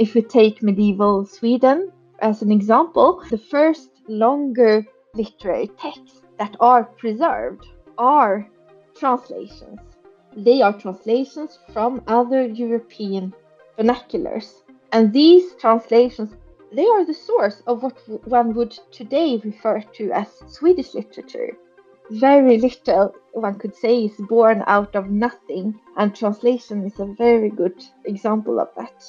If we take medieval Sweden as an example, the first longer literary texts that are preserved are translations. They are translations from other European vernaculars. And these translations, they are the source of what one would today refer to as Swedish literature. Very little, one could say, is born out of nothing, and translation is a very good example of that.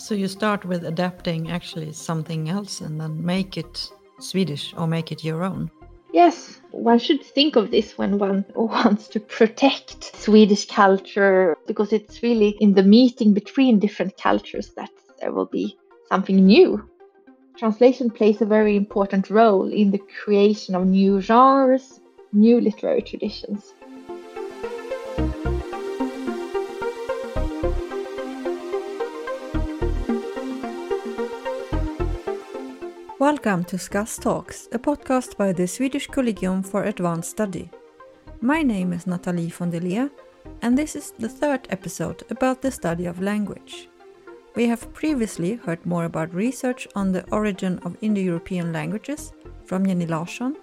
So you start with adapting actually something else and then make it Swedish or make it your own? Yes, one should think of this when one wants to protect Swedish culture because it's really in the meeting between different cultures that there will be something new. Translation plays a very important role in the creation of new genres, new literary traditions. Welcome to SCAS Talks, a podcast by the Swedish Collegium for Advanced Study. My name is Nathalie von and this is the third episode about the study of language. We have previously heard more about research on the origin of Indo European languages from Jenny Larsson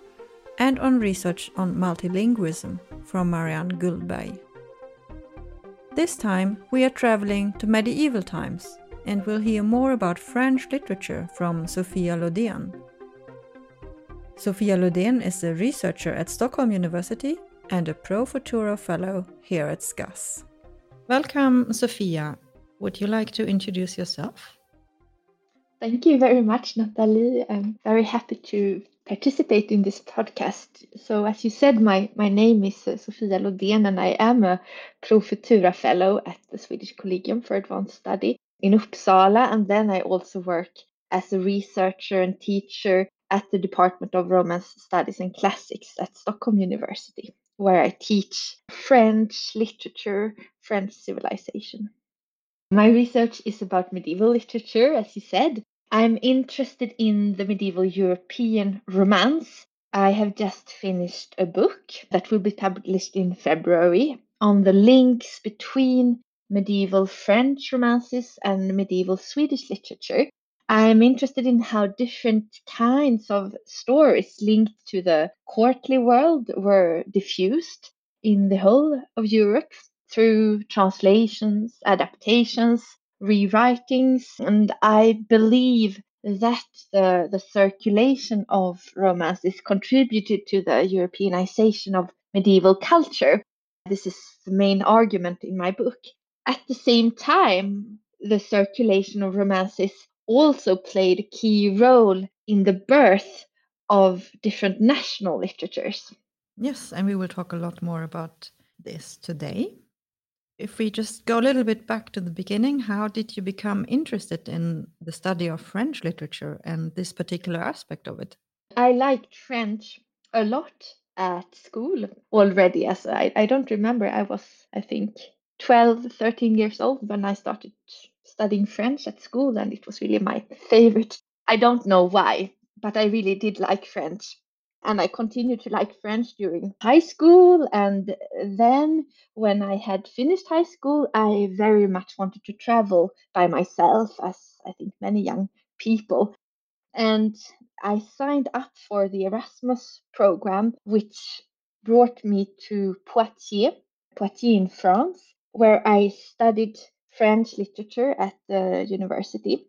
and on research on multilingualism from Marianne Gullberg. This time we are traveling to medieval times and we'll hear more about French literature from Sofia Lodén. Sofia Lodén is a researcher at Stockholm University and a Pro Futura Fellow here at SCAS. Welcome, Sofia. Would you like to introduce yourself? Thank you very much, Natalie. I'm very happy to participate in this podcast. So, as you said, my, my name is uh, Sofia Lodén, and I am a Pro Futura Fellow at the Swedish Collegium for Advanced Study in Uppsala, and then I also work as a researcher and teacher at the Department of Romance Studies and Classics at Stockholm University, where I teach French literature, French civilization. My research is about medieval literature, as you said. I'm interested in the medieval European romance. I have just finished a book that will be published in February on the links between medieval French romances and medieval Swedish literature. I'm interested in how different kinds of stories linked to the courtly world were diffused in the whole of Europe through translations, adaptations, rewritings, and I believe that the, the circulation of romances contributed to the Europeanization of medieval culture. This is the main argument in my book. At the same time, the circulation of romances also played a key role in the birth of different national literatures. Yes, and we will talk a lot more about this today. If we just go a little bit back to the beginning, how did you become interested in the study of French literature and this particular aspect of it? I liked French a lot at school already as I, I don't remember I was I think 12, 13 years old when I started studying French at school, and it was really my favorite. I don't know why, but I really did like French. And I continued to like French during high school. And then, when I had finished high school, I very much wanted to travel by myself, as I think many young people. And I signed up for the Erasmus program, which brought me to Poitiers, Poitiers in France where I studied French literature at the university.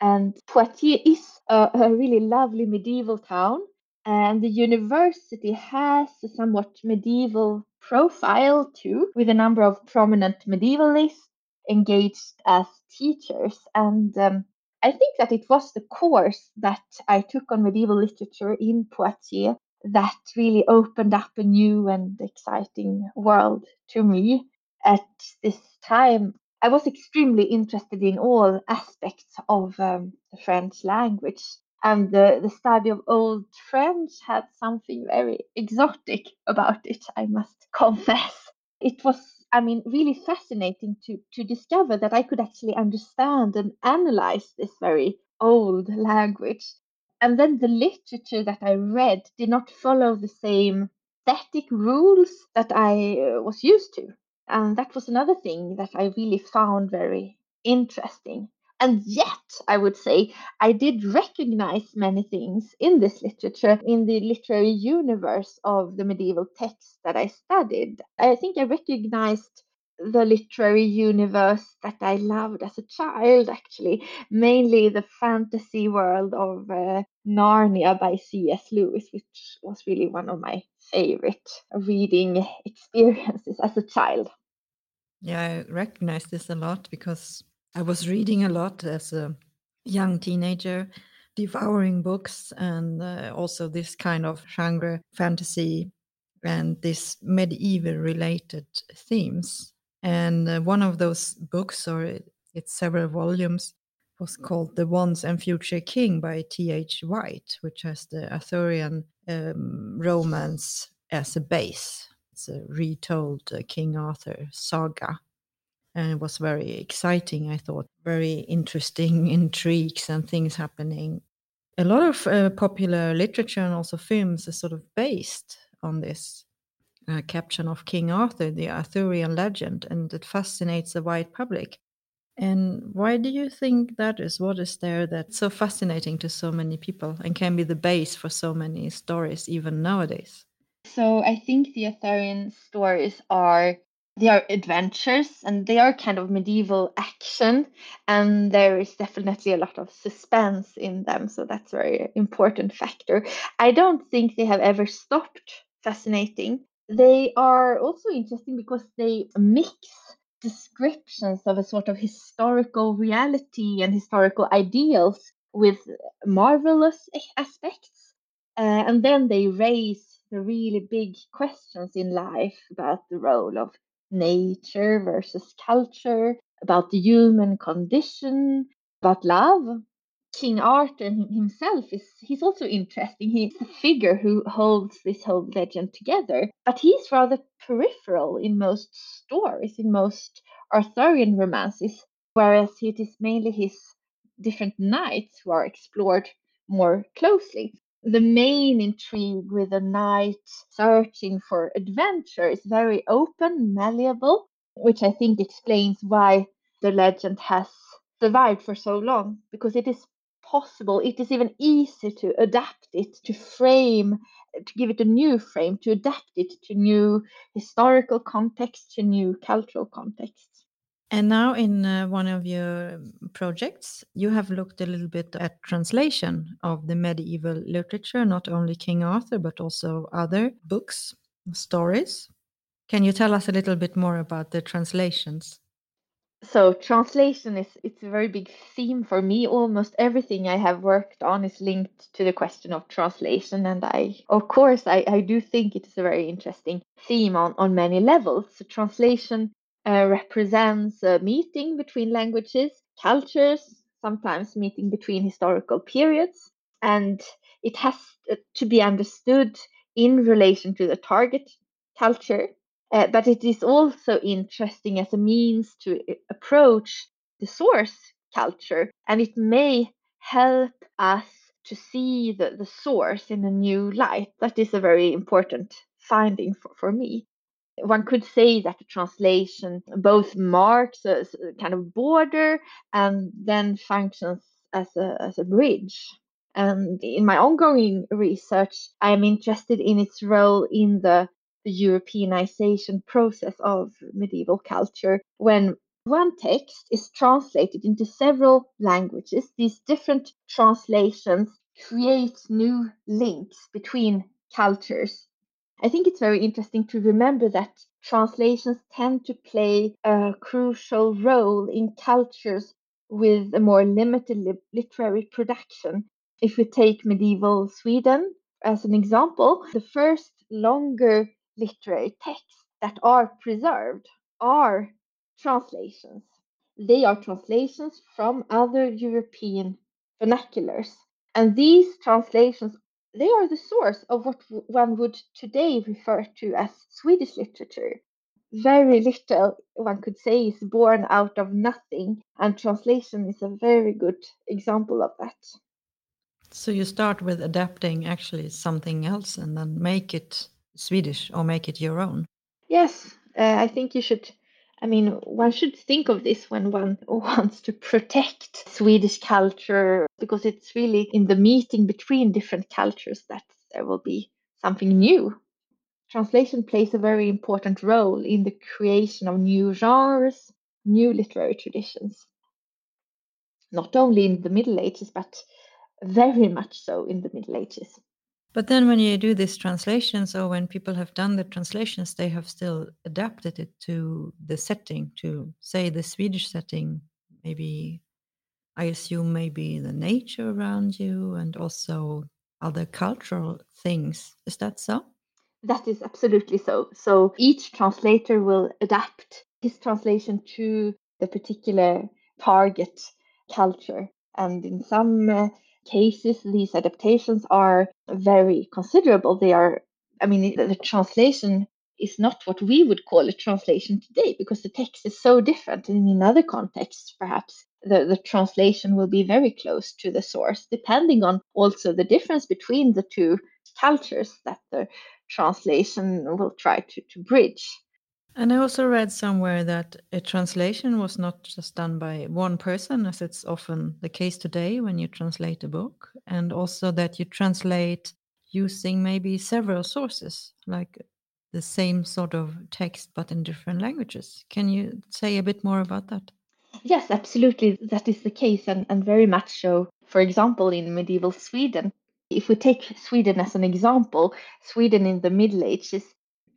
And Poitiers is a, a really lovely medieval town. And the university has a somewhat medieval profile too, with a number of prominent medievalists engaged as teachers. And um, I think that it was the course that I took on medieval literature in Poitiers that really opened up a new and exciting world to me at this time, I was extremely interested in all aspects of um, the French language. And the, the study of Old French had something very exotic about it, I must confess. It was, I mean, really fascinating to, to discover that I could actually understand and analyze this very old language. And then the literature that I read did not follow the same static rules that I uh, was used to. And that was another thing that I really found very interesting. And yet, I would say, I did recognize many things in this literature, in the literary universe of the medieval texts that I studied. I think I recognized the literary universe that I loved as a child, actually, mainly the fantasy world of uh, Narnia by C.S. Lewis, which was really one of my favorite reading experiences as a child. Yeah, I recognize this a lot because I was reading a lot as a young teenager, devouring books and uh, also this kind of genre fantasy and this medieval related themes. And uh, one of those books, or it's several volumes, was called The Once and Future King by T.H. White, which has the Arthurian um, romance as a base. It's a retold uh, King Arthur saga. And it was very exciting, I thought. Very interesting intrigues and things happening. A lot of uh, popular literature and also films are sort of based on this uh, caption of King Arthur, the Arthurian legend, and it fascinates the wide public. And why do you think that is? What is there that's so fascinating to so many people and can be the base for so many stories even nowadays? So I think the Arthurian stories are they are adventures and they are kind of medieval action and there is definitely a lot of suspense in them so that's a very important factor i don't think they have ever stopped fascinating they are also interesting because they mix descriptions of a sort of historical reality and historical ideals with marvelous aspects. Uh, and then they raise the really big questions in life about the role of nature versus culture, about the human condition, about love, King Arthur himself is he's also interesting. He's the figure who holds this whole legend together, but he's rather peripheral in most stories, in most Arthurian romances, whereas it is mainly his different knights who are explored more closely. The main intrigue with a knight searching for adventure is very open, malleable, which I think explains why the legend has survived for so long because it is possible. It is even easy to adapt it, to frame, to give it a new frame, to adapt it to new historical context, to new cultural context And now, in uh, one of your projects, you have looked a little bit at translation of the medieval literature, not only King Arthur, but also other books, stories. Can you tell us a little bit more about the translations? So translation is it's a very big theme for me. Almost everything i have worked on is linked to the question of translation and i of course i, I do think it is a very interesting theme on, on many levels. So translation uh, represents a meeting between languages cultures sometimes meeting between historical periods and it has to be understood in relation to the target culture uh, but it is also interesting as a means to approach the source culture, and it may help us to see the, the source in a new light. That is a very important finding for, for me. One could say that the translation both marks a, a kind of border and then functions as a, as a bridge. And in my ongoing research, I am interested in its role in the the Europeanization process of medieval culture when one text is translated into several languages. These different translations create new links between cultures. I think it's very interesting to remember that translations tend to play a crucial role in cultures with a more limited li- literary production. If we take medieval Sweden as an example, the first longer literary texts that are preserved are translations. They are translations from other European vernaculars. And these translations, they are the source of what one would today refer to as Swedish literature. Very little, one could say, is born out of nothing, and translation is a very good example of that. So you start with adapting actually something else and then make it Swedish or make it your own? Yes, uh, I think you should I mean, one should think of this when one wants to protect Swedish culture because it's really in the meeting between different cultures that there will be something new. Translation plays a very important role in the creation of new genres, new literary traditions. Not only in the Middle Ages, but very much so in the Middle Ages. But then when you do these translations or when people have done the translations, they have still adapted it to the setting, to say the Swedish setting, maybe I assume maybe the nature around you and also other cultural things. Is that so? That is absolutely so. So each translator will adapt his translation to the particular target culture. And in some uh, cases, these adaptations are very considerable. They are, I mean, the, the translation is not what we would call a translation today because the text is so different. And in other contexts, perhaps the, the translation will be very close to the source, depending on also the difference between the two cultures that the translation will try to, to bridge. And I also read somewhere that a translation was not just done by one person, as it's often the case today when you translate a book, and also that you translate using maybe several sources, like the same sort of text but in different languages. Can you say a bit more about that? Yes, absolutely. That is the case, and, and very much so. For example, in medieval Sweden, if we take Sweden as an example, Sweden in the Middle Ages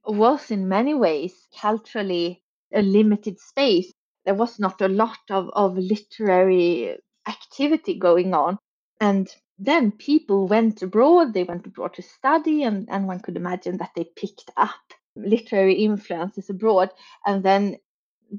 was in many ways culturally a limited space. There was not a lot of, of literary activity going on. And then people went abroad, they went abroad to study, and, and one could imagine that they picked up literary influences abroad and then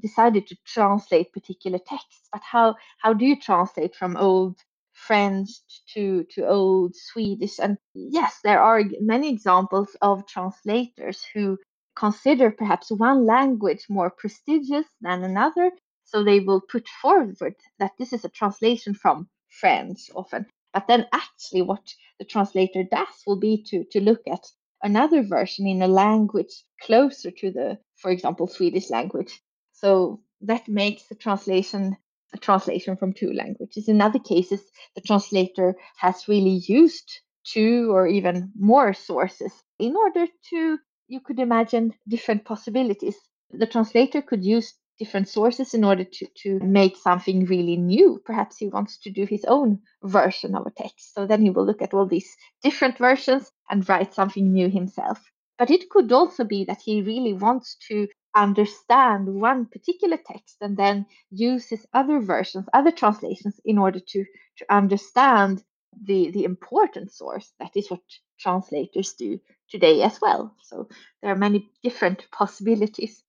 decided to translate particular texts. But how, how do you translate from old French to, to old Swedish. And yes, there are many examples of translators who consider perhaps one language more prestigious than another. So they will put forward that this is a translation from French often. But then actually what the translator does will be to, to look at another version in a language closer to the, for example, Swedish language. So that makes the translation a translation from two languages. In other cases, the translator has really used two or even more sources in order to, you could imagine, different possibilities. The translator could use different sources in order to, to make something really new. Perhaps he wants to do his own version of a text. So then he will look at all these different versions and write something new himself. But it could also be that he really wants to understand one particular text and then uses other versions, other translations in order to, to understand the, the important source. That is what translators do today as well. So there are many different possibilities.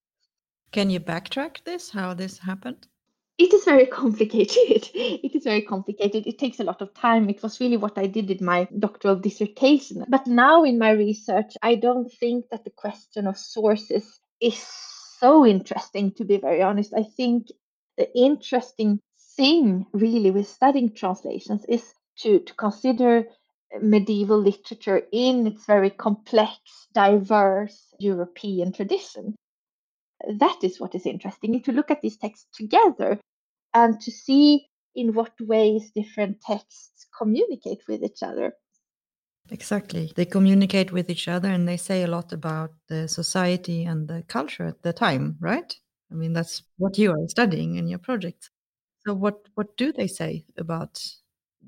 Can you backtrack this, how this happened? It is very complicated. it is very complicated. It takes a lot of time. It was really what I did in my doctoral dissertation. But now in my research, I don't think that the question of sources is so interesting, to be very honest. I think the interesting thing, really, with studying translations is to, to consider uh, medieval literature in its very complex, diverse European tradition. That is what is interesting, to look at these texts together and to see in what ways different texts communicate with each other. Exactly. They communicate with each other and they say a lot about the society and the culture at the time, right? I mean, that's what you are studying in your project. So what what do they say about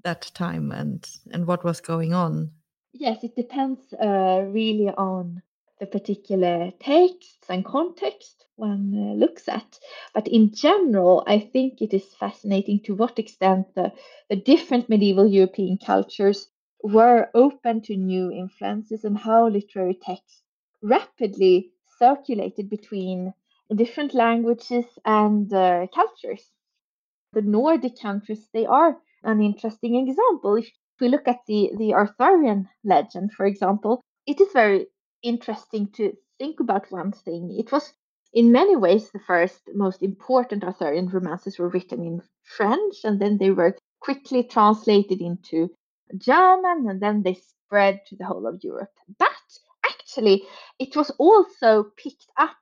that time and and what was going on? Yes, it depends uh, really on the particular texts and context one uh, looks at. But in general, I think it is fascinating to what extent the, the different medieval European cultures were open to new influences and how literary texts rapidly circulated between different languages and uh, cultures. The Nordic countries, they are an interesting example. If we look at the, the Arthurian legend, for example, it is very interesting to think about one thing. It was in many ways the first most important Arthurian romances were written in French and then they were quickly translated into German and then they spread to the whole of Europe. But actually, it was also picked up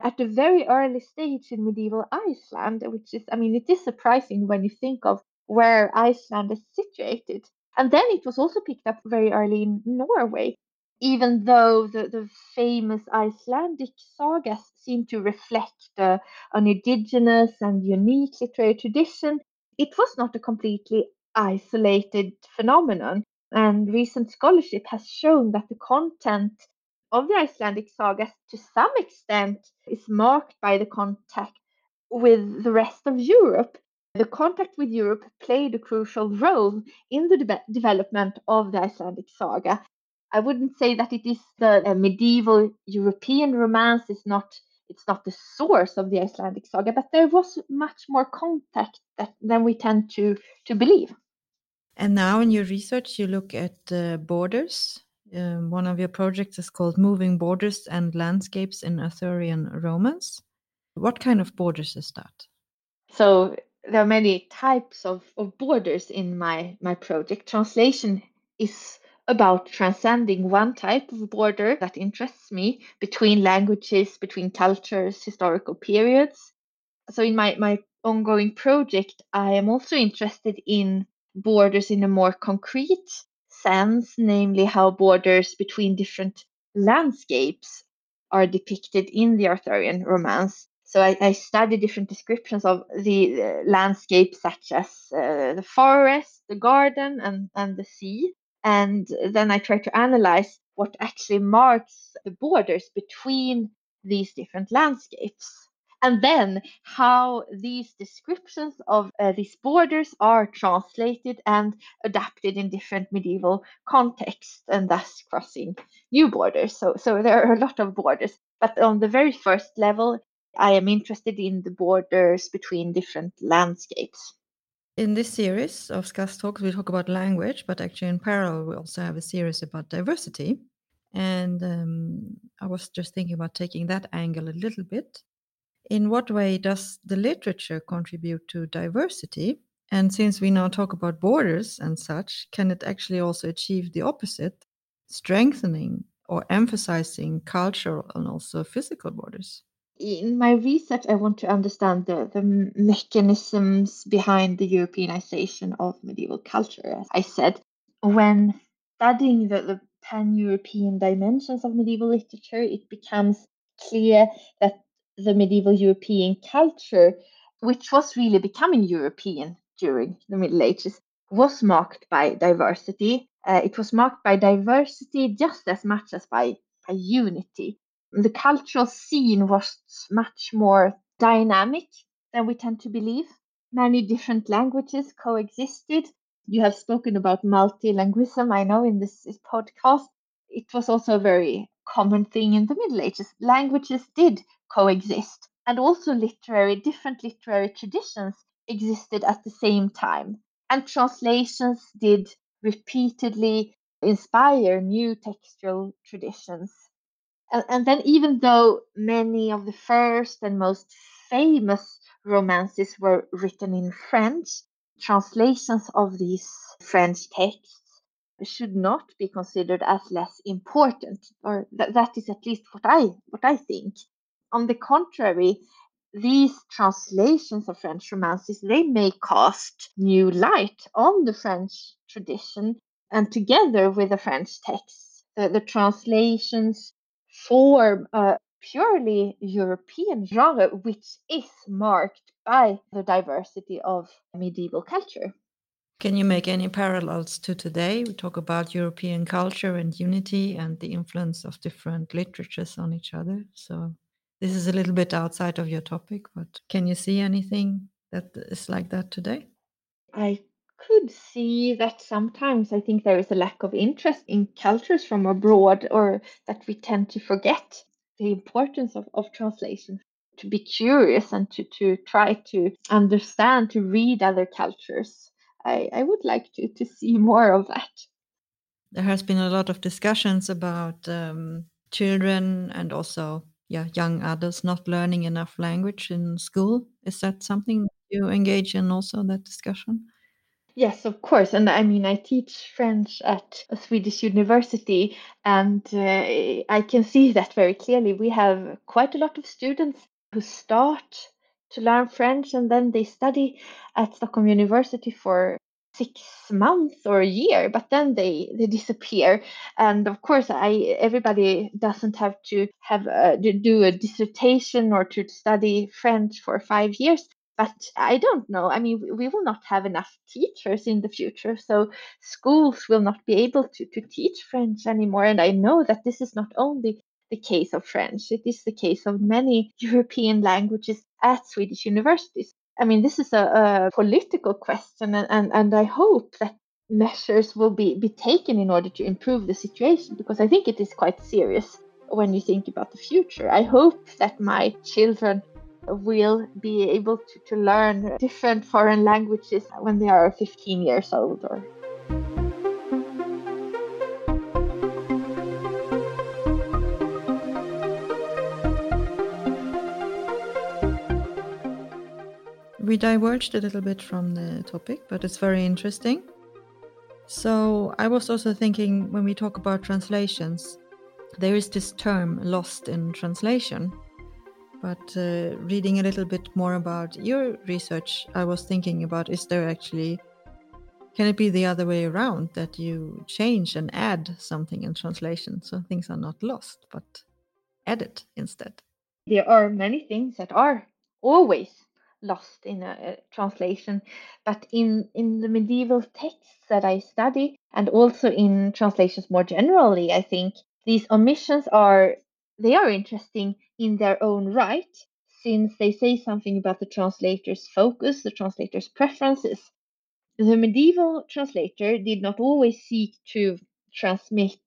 at a very early stage in medieval Iceland, which is, I mean, it is surprising when you think of where Iceland is situated. And then it was also picked up very early in Norway, even though the, the famous Icelandic sagas seem to reflect uh, an indigenous and unique literary tradition, it was not a completely isolated phenomenon. And recent scholarship has shown that the content of the Icelandic sagas to some extent is marked by the contact with the rest of Europe. The contact with Europe played a crucial role in the de- development of the Icelandic saga. I wouldn't say that it is the uh, medieval European romance is not it's not the source of the Icelandic saga, but there was much more contact that, than we tend to to believe. And now in your research, you look at uh, borders um, one of your projects is called Moving Borders and Landscapes in Arthurian Romance. What kind of borders is that? So there are many types of, of borders in my, my project. Translation is about transcending one type of border that interests me between languages, between cultures, historical periods. So in my, my ongoing project, I am also interested in borders in a more concrete sense, namely how borders between different landscapes are depicted in the Arthurian romance. So I, I study different descriptions of the uh, landscapes, such as uh, the forest, the garden, and, and the sea. And then I try to analyze what actually marks the borders between these different landscapes. And then how these descriptions of uh, these borders are translated and adapted in different medieval contexts and thus crossing new borders. So so there are a lot of borders. But on the very first level i am interested in the borders between different landscapes in this series of SCAS talks, we talk about language, but actually, in parallel, we also have a series about diversity. And um, I was just thinking about taking that angle a little bit in what way does the literature contribute to diversity? And since we now talk about borders and such, can it actually also achieve the opposite, strengthening or emphasizing cultural and also physical borders? In my research, I want to understand the, the mechanisms behind the Europeanization of medieval culture. As I said, when studying the, the pan European dimensions of medieval literature, it becomes clear that the medieval European culture, which was really becoming European during the Middle Ages, was marked by diversity. Uh, it was marked by diversity just as much as by, by unity. The cultural scene was much more dynamic than we tend to believe. Many different languages coexisted. You have spoken about multilingualism, I know, in this, podcast. It was also a very common thing in the Middle Ages. Languages did coexist, and also literary, different literary traditions existed at the same time. And translations did repeatedly inspire new textual traditions. And, and then, even though many of the first and most famous romances were written in French, translations of these French texts should not be considered as less important, or th- that is at least what I what I think. On the contrary, these translations of French romances they may cast new light on the French tradition, and together with the French texts, the, the translations form a uh, purely European genre, which is marked by the diversity of medieval culture. Can you make any parallels to today? We talk about European culture and unity and the influence of different literatures on each other. So this is a little bit outside of your topic, but can you see anything that is like that today? I could see that sometimes I think there is a lack of interest in cultures from abroad, or that we tend to forget the importance of, of translation to be curious and to, to try to understand, to read other cultures. I, I would like to, to see more of that. There has been a lot of discussions about um, children and also yeah, young adults not learning enough language in school. Is that something you engage in also that discussion? Yes, of course. And I mean, I teach French at a Swedish university, and uh, I can see that very clearly. We have quite a lot of students who start to learn French and then they study at Stockholm University for six months or a year but then they they disappear and of course i everybody doesn't have to have a, to do a dissertation or to study french for five years but I don't know. I mean, we will not have enough teachers in the future, so schools will not be able to, to teach French anymore. And I know that this is not only the case of French, it is the case of many European languages at Swedish universities. I mean, this is a, a political question, and, and, and I hope that measures will be, be taken in order to improve the situation because I think it is quite serious when you think about the future. I hope that my children will be able to, to learn different foreign languages when they are 15 years old or We diverged a little bit from the topic, but it's very interesting. So, I was also thinking when we talk about translations, there is this term lost in translation. But uh, reading a little bit more about your research, I was thinking about is there actually, can it be the other way around that you change and add something in translation so things are not lost but added instead? There are many things that are always lost in a, a translation, but in, in the medieval texts that I study and also in translations more generally, I think these omissions are they are interesting in their own right, since they say something about the translator's focus, the translator's preferences. The medieval translator did not always seek to transmit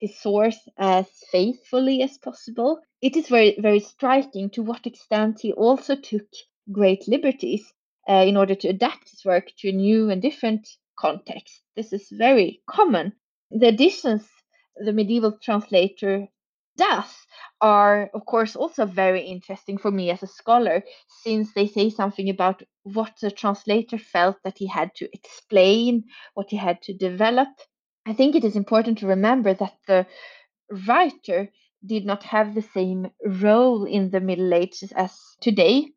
his source as faithfully as possible. It is very, very striking to what extent he also took great liberties uh, in order to adapt his work to a new and different context. This is very common. The additions the medieval translator does are, of course, also very interesting for me as a scholar, since they say something about what the translator felt that he had to explain, what he had to develop. I think it is important to remember that the writer did not have the same role in the Middle Ages as today.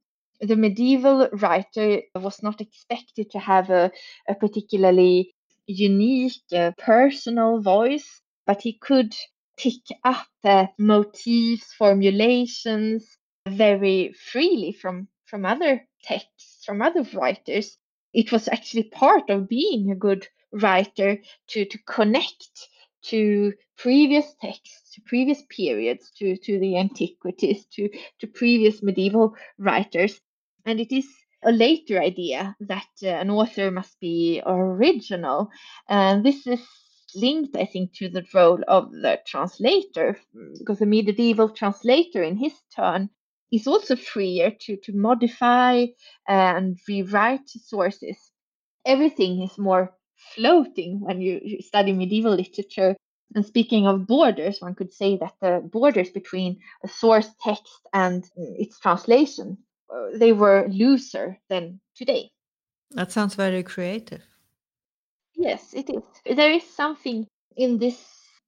The medieval writer was not expected to have a, a particularly unique, uh, personal voice, but he could pick up uh, motifs, formulations very freely from, from other texts, from other writers. It was actually part of being a good writer to, to connect to previous texts, to previous periods, to, to the antiquities, to, to previous medieval writers. And it is a later idea that uh, an author must be original. And this is linked, I think, to the role of the translator, because the medieval translator, in his turn, is also freer to, to modify and rewrite sources. Everything is more floating when you, you study medieval literature. And speaking of borders, one could say that the borders between a source text and its translation, uh, they were looser than today. That sounds very creative. Yes, it is. There is something in this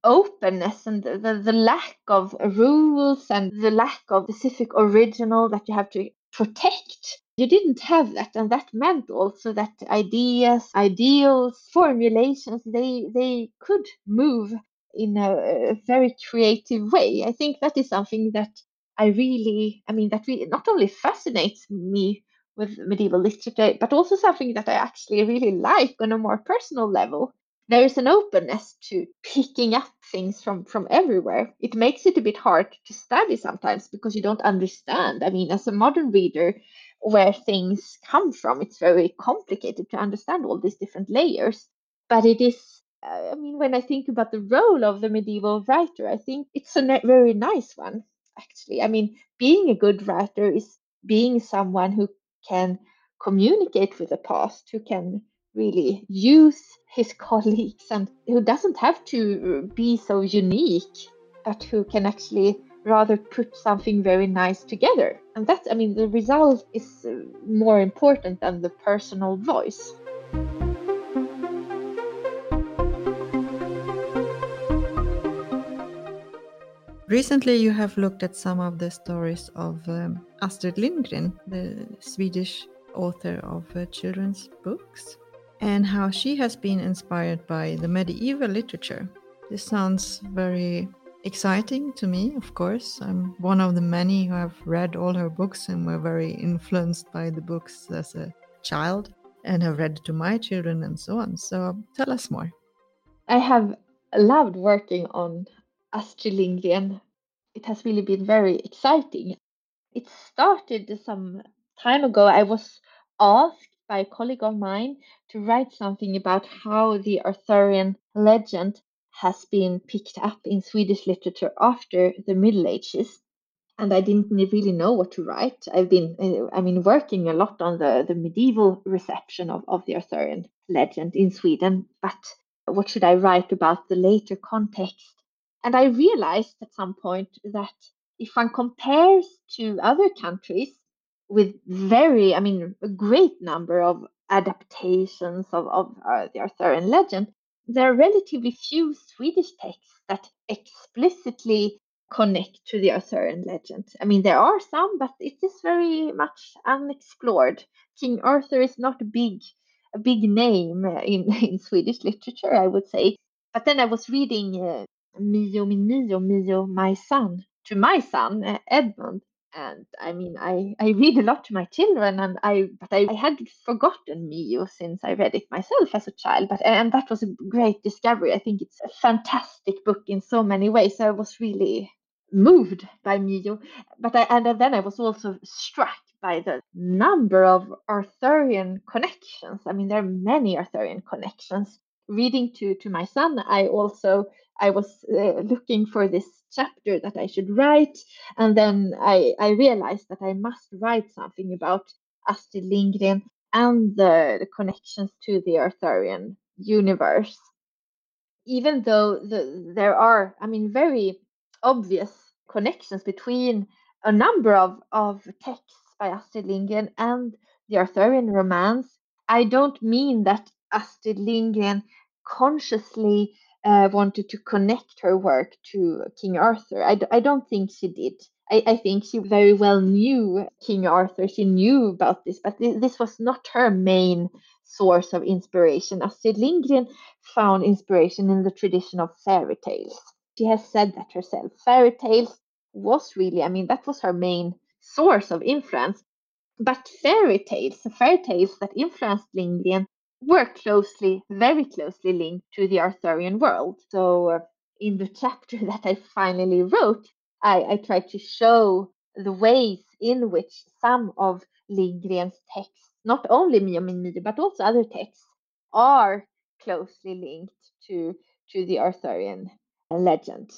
openness and the, the, the, lack of rules and the lack of specific original that you have to protect. You didn't have that, and that meant also that ideas, ideals, formulations, they they could move in a, a very creative way. I think that is something that I really, I mean, that really not only fascinates me with medieval literature, but also something that I actually really like on a more personal level. There is an openness to picking up things from, from everywhere. It makes it a bit hard to study sometimes because you don't understand. I mean, as a modern reader, where things come from, it's very complicated to understand all these different layers. But it is, uh, I mean, when I think about the role of the medieval writer, I think it's a very nice one, actually. I mean, being a good writer is being someone who can communicate with the past, who can really use his colleagues and who doesn't have to be so unique, but who can actually rather put something very nice together. And that, I mean, the result is uh, more important than the personal voice. Recently, you have looked at some of the stories of um, Astrid Lindgren, the Swedish author of uh, children's books, and how she has been inspired by the medieval literature. This sounds very exciting to me, of course. I'm one of the many who have read all her books and were very influenced by the books as a child and have read to my children and so on. So tell us more. I have loved working on Astrid Lindgren. It has really been very exciting. It started some time ago. I was asked by a colleague of mine to write something about how the Arthurian legend has been picked up in Swedish literature after the Middle Ages. And I didn't really know what to write. I've been, uh, I mean, working a lot on the, the medieval reception of, of the Arthurian legend in Sweden, but what should I write about the later context? And I realized at some point that if one compares to other countries with very, I mean, a great number of adaptations of, of uh, the Arthurian legend, there are relatively few Swedish texts that explicitly connect to the Arthurian legend. I mean, there are some, but it is very much unexplored. King Arthur is not a big, a big name in, in Swedish literature, I would say. But then I was reading uh, Mio Mio, Mio my son, to my son uh, Edmund, and I mean, I, I read a lot to my children, and I but I, I had forgotten Mio since I read it myself as a child. But and that was a great discovery. I think it's a fantastic book in so many ways. I was really moved by Mio, but I and then I was also struck by the number of Arthurian connections. I mean, there are many Arthurian connections. Reading to to my son, I also I was uh, looking for this chapter that I should write, and then I, I realized that I must write something about Astrid Lindgren and the, the connections to the Arthurian universe. Even though the, there are, I mean, very obvious connections between a number of, of texts by Astrid Lindgren and the Arthurian romance, I don't mean that Astrid Lindgren consciously uh, wanted to connect her work to King Arthur. I d- I don't think she did. I, I think she very well knew King Arthur. She knew about this, but th- this was not her main source of inspiration. Astrid Lindgren found inspiration in the tradition of fairy tales. She has said that herself. Fairy tales was really, I mean, that was her main source of influence. But fairy tales, the fairy tales that influenced Lindgren were closely, very closely linked to the Arthurian world. So, uh, in the chapter that I finally wrote, I, I tried to show the ways in which some of Lindgren's texts, not only Mio min Mio, but also other texts, are closely linked to, to the Arthurian legend,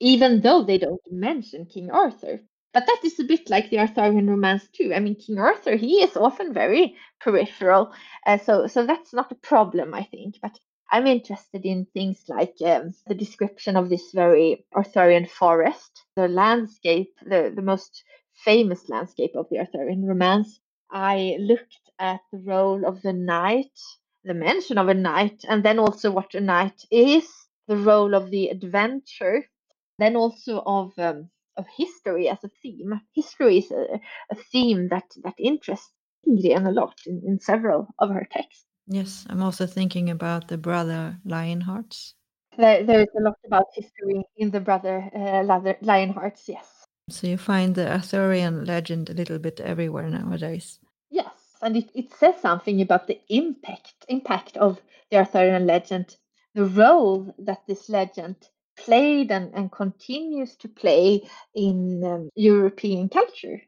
even though they don't mention King Arthur. But that is a bit like the Arthurian romance too. I mean, King Arthur, he is often very peripheral, uh, so so that's not a problem, I think. But I'm interested in things like um, the description of this very Arthurian forest, the landscape, the, the most famous landscape of the Arthurian romance. I looked at the role of the knight, the mention of a knight, and then also what a knight is, the role of the adventure, then also of um, of history as a theme. History is a, a theme that that interests Ingrid a lot in, in several of her texts. Yes, I'm also thinking about the brother Lionhearts. There, there is a lot about history in the brother uh, Lionhearts. Yes. So you find the Arthurian legend a little bit everywhere nowadays. Yes, and it, it says something about the impact impact of the Arthurian legend, the role that this legend played and, and continues to play in um, European culture.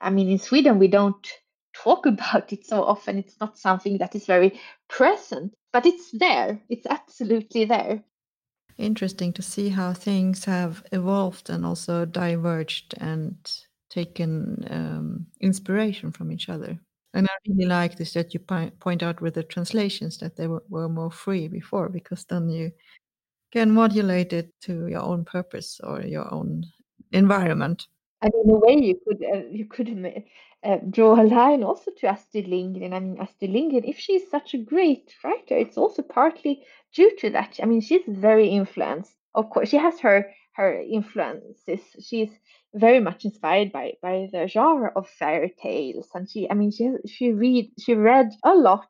I mean, in Sweden, we don't talk about it so often. It's not something that is very present, but it's there. It's absolutely there. Interesting to see how things have evolved and also diverged and taken um, inspiration from each other. And I really like this that you point out with the translations that they were, were more free before, because then you can modulate it to your own purpose or your own environment. And in a way, you could uh, you could uh, draw a line also to Astrid Lindgren. I mean, Astrid Lindgren, if she's such a great writer, it's also partly due to that. I mean, she's very influenced. Of course, she has her her influences. She's very much inspired by by the genre of fairy tales, and she, I mean, she she read she read a lot,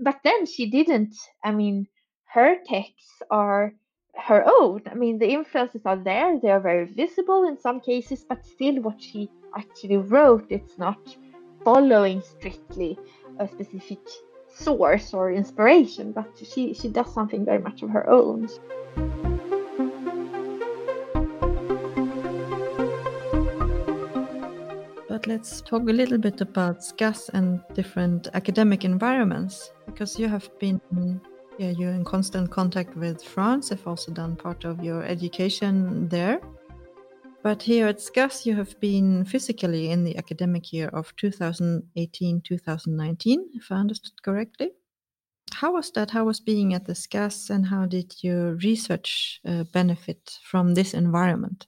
but then she didn't. I mean, her texts are her own. I mean, the influences are there; they are very visible in some cases, but still, what she actually wrote, it's not following strictly a specific source or inspiration, but she, she does something very much of her own. But let's talk a little bit about SCAS and different academic environments, because you have been yeah, you're in constant contact with France. You've also done part of your education there. But here at SCAS, you have been physically in the academic year of 2018 2019, if I understood correctly. How was that? How was being at the SCAS, and how did your research uh, benefit from this environment?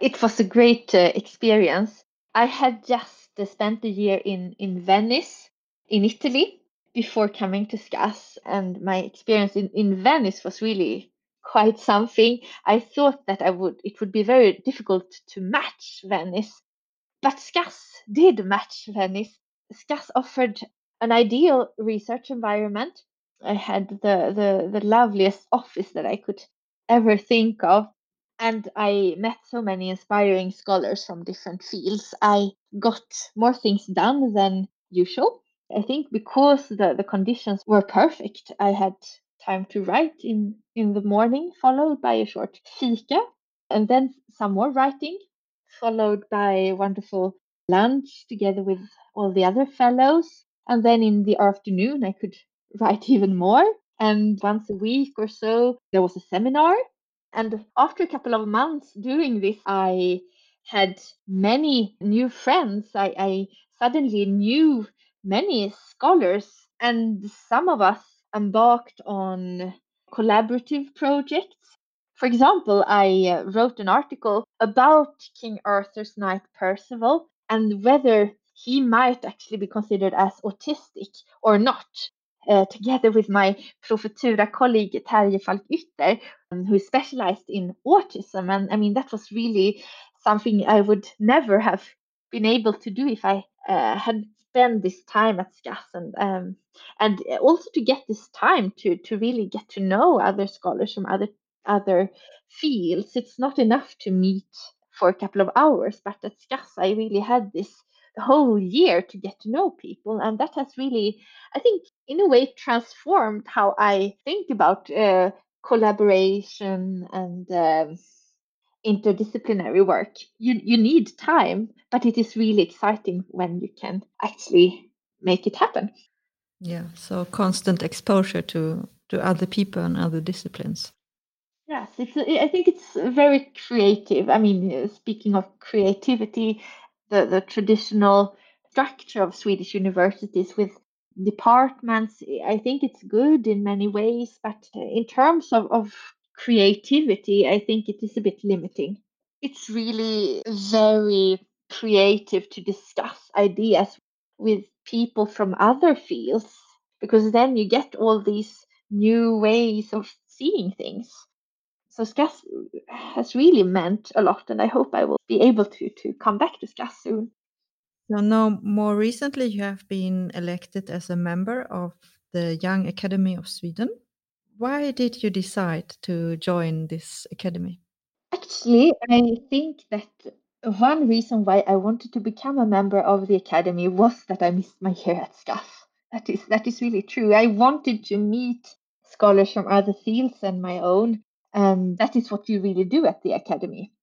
It was a great uh, experience. I had just spent a year in, in Venice, in Italy, before coming to SCAS, and my experience in, in Venice was really quite something. I thought that I would it would be very difficult to match Venice, but SCAS did match Venice. SCAS offered an ideal research environment. I had the, the, the loveliest office that I could ever think of. And I met so many inspiring scholars from different fields. I got more things done than usual. I think because the, the conditions were perfect, I had time to write in, in the morning, followed by a short fika, and then some more writing, followed by a wonderful lunch together with all the other fellows. And then in the afternoon, I could write even more. And once a week or so, there was a seminar. And after a couple of months doing this, I had many new friends. I, I suddenly knew many scholars, and some of us embarked on collaborative projects. For example, I uh, wrote an article about King Arthur's knight Percival and whether he might actually be considered as autistic or not. Uh, together with my Pro Futura colleague Terje Falck-Ytter, um, who specialized in autism. And I mean, that was really something I would never have been able to do if I uh, had spent this time at and um, and also to get this time to to really get to know other scholars from other other fields. It's not enough to meet for a couple of hours, but at SCAS I really had this whole year to get to know people, and that has really, I think, in a way, transformed how I think about uh, collaboration and. Um, interdisciplinary work you you need time but it is really exciting when you can actually make it happen. Yeah so constant exposure to to other people and other disciplines. Yes it's i think it's very creative. I mean uh, speaking of creativity the the traditional structure of swedish universities with departments i think it's good in many ways but in terms of, of creativity, I think it is a bit limiting. It's really very creative to discuss ideas with people from other fields because then you get all these new ways of seeing things. So SCAS has really meant a lot, and I hope I will be able to to come back to SCAS soon. So now, more recently, you have been elected as a member of the Young Academy of Sweden. Why did you decide to join this academy? Actually, I think that one reason why I wanted to become a member of the academy was that I missed my year at SCAS. That is that is really true. I wanted to meet scholars from other fields than my own, and that is what you really do at the academy.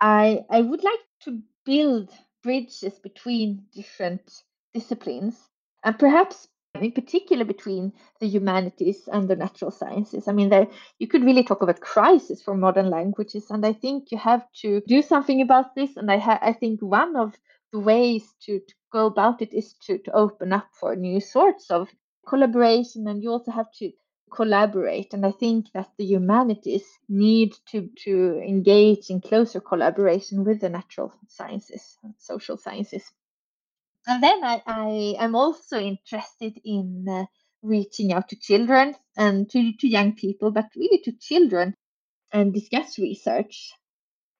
I I would like to build bridges between different disciplines and perhaps in particular between the humanities and the natural sciences. I mean, there, you could really talk about a crisis for modern languages, and I think you have to do something about this. And I, ha- I think one of the ways to, to go about it is to, to open up for new sorts of collaboration, and you also have to collaborate. And I think that the humanities need to, to engage in closer collaboration with the natural sciences and social sciences and then I, I am also interested in uh, reaching out to children and to, to young people, but really to children and discuss research.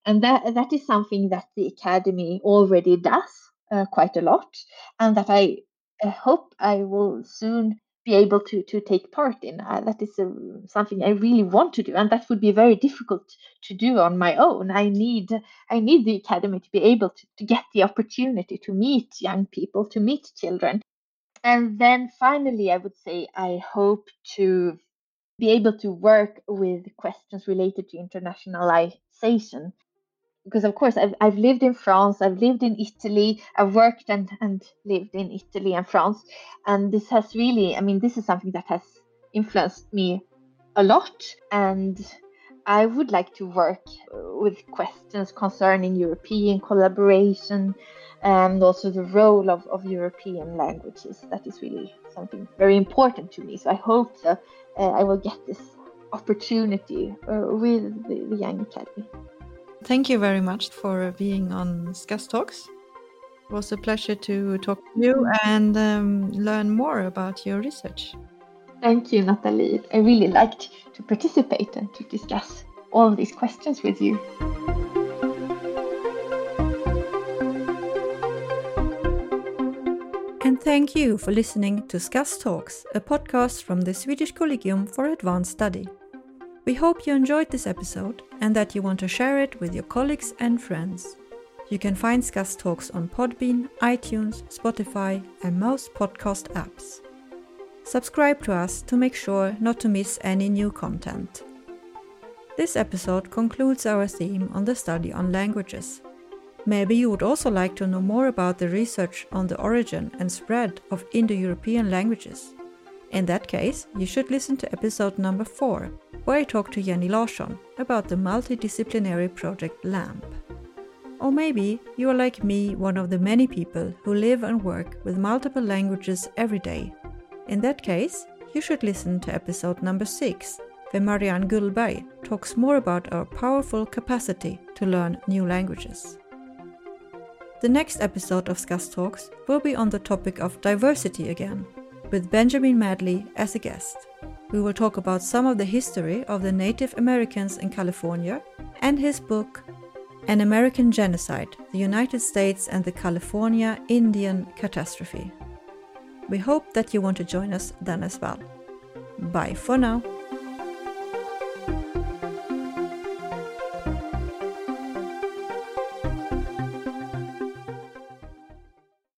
And that, that is something that the Academy already does uh, quite a lot, and that I uh, hope I will soon be able to to take part in. That is uh, something I really want to do, and that would be very difficult to do on my own. I need I need the academy to be able to, to get the opportunity to meet young people, to meet children. And then finally, I would say I hope to be able to work with questions related to internationalization because of course I've, I've lived in France, I've lived in Italy, I've worked and, and lived in Italy and France. And this has really, I mean, this is something that has influenced me a lot. And I would like to work with questions concerning European collaboration and also the role of, of European languages. That is really something very important to me. So I hope that uh, I will get this opportunity uh, with the, the Young Academy. Thank you very much for being on SCAS Talks. It was a pleasure to talk to you and um, learn more about your research. Thank you, Natalie. I really liked to participate and to discuss all of these questions with you. And thank you for listening to SCAS Talks, a podcast from the Swedish Collegium for Advanced Study. We hope you enjoyed this episode and that you want to share it with your colleagues and friends. You can find SCAS Talks on Podbean, iTunes, Spotify, and most podcast apps. Subscribe to us to make sure not to miss any new content. This episode concludes our theme on the study on languages. Maybe you would also like to know more about the research on the origin and spread of Indo European languages. In that case, you should listen to episode number 4 where I talk to Jenny Larsson about the multidisciplinary project LAMP. Or maybe you are like me, one of the many people who live and work with multiple languages every day. In that case, you should listen to episode number 6, where Marianne Gullberg talks more about our powerful capacity to learn new languages. The next episode of SCAS Talks will be on the topic of diversity again, with Benjamin Madley as a guest we will talk about some of the history of the Native Americans in California and his book, An American Genocide The United States and the California Indian Catastrophe. We hope that you want to join us then as well. Bye for now.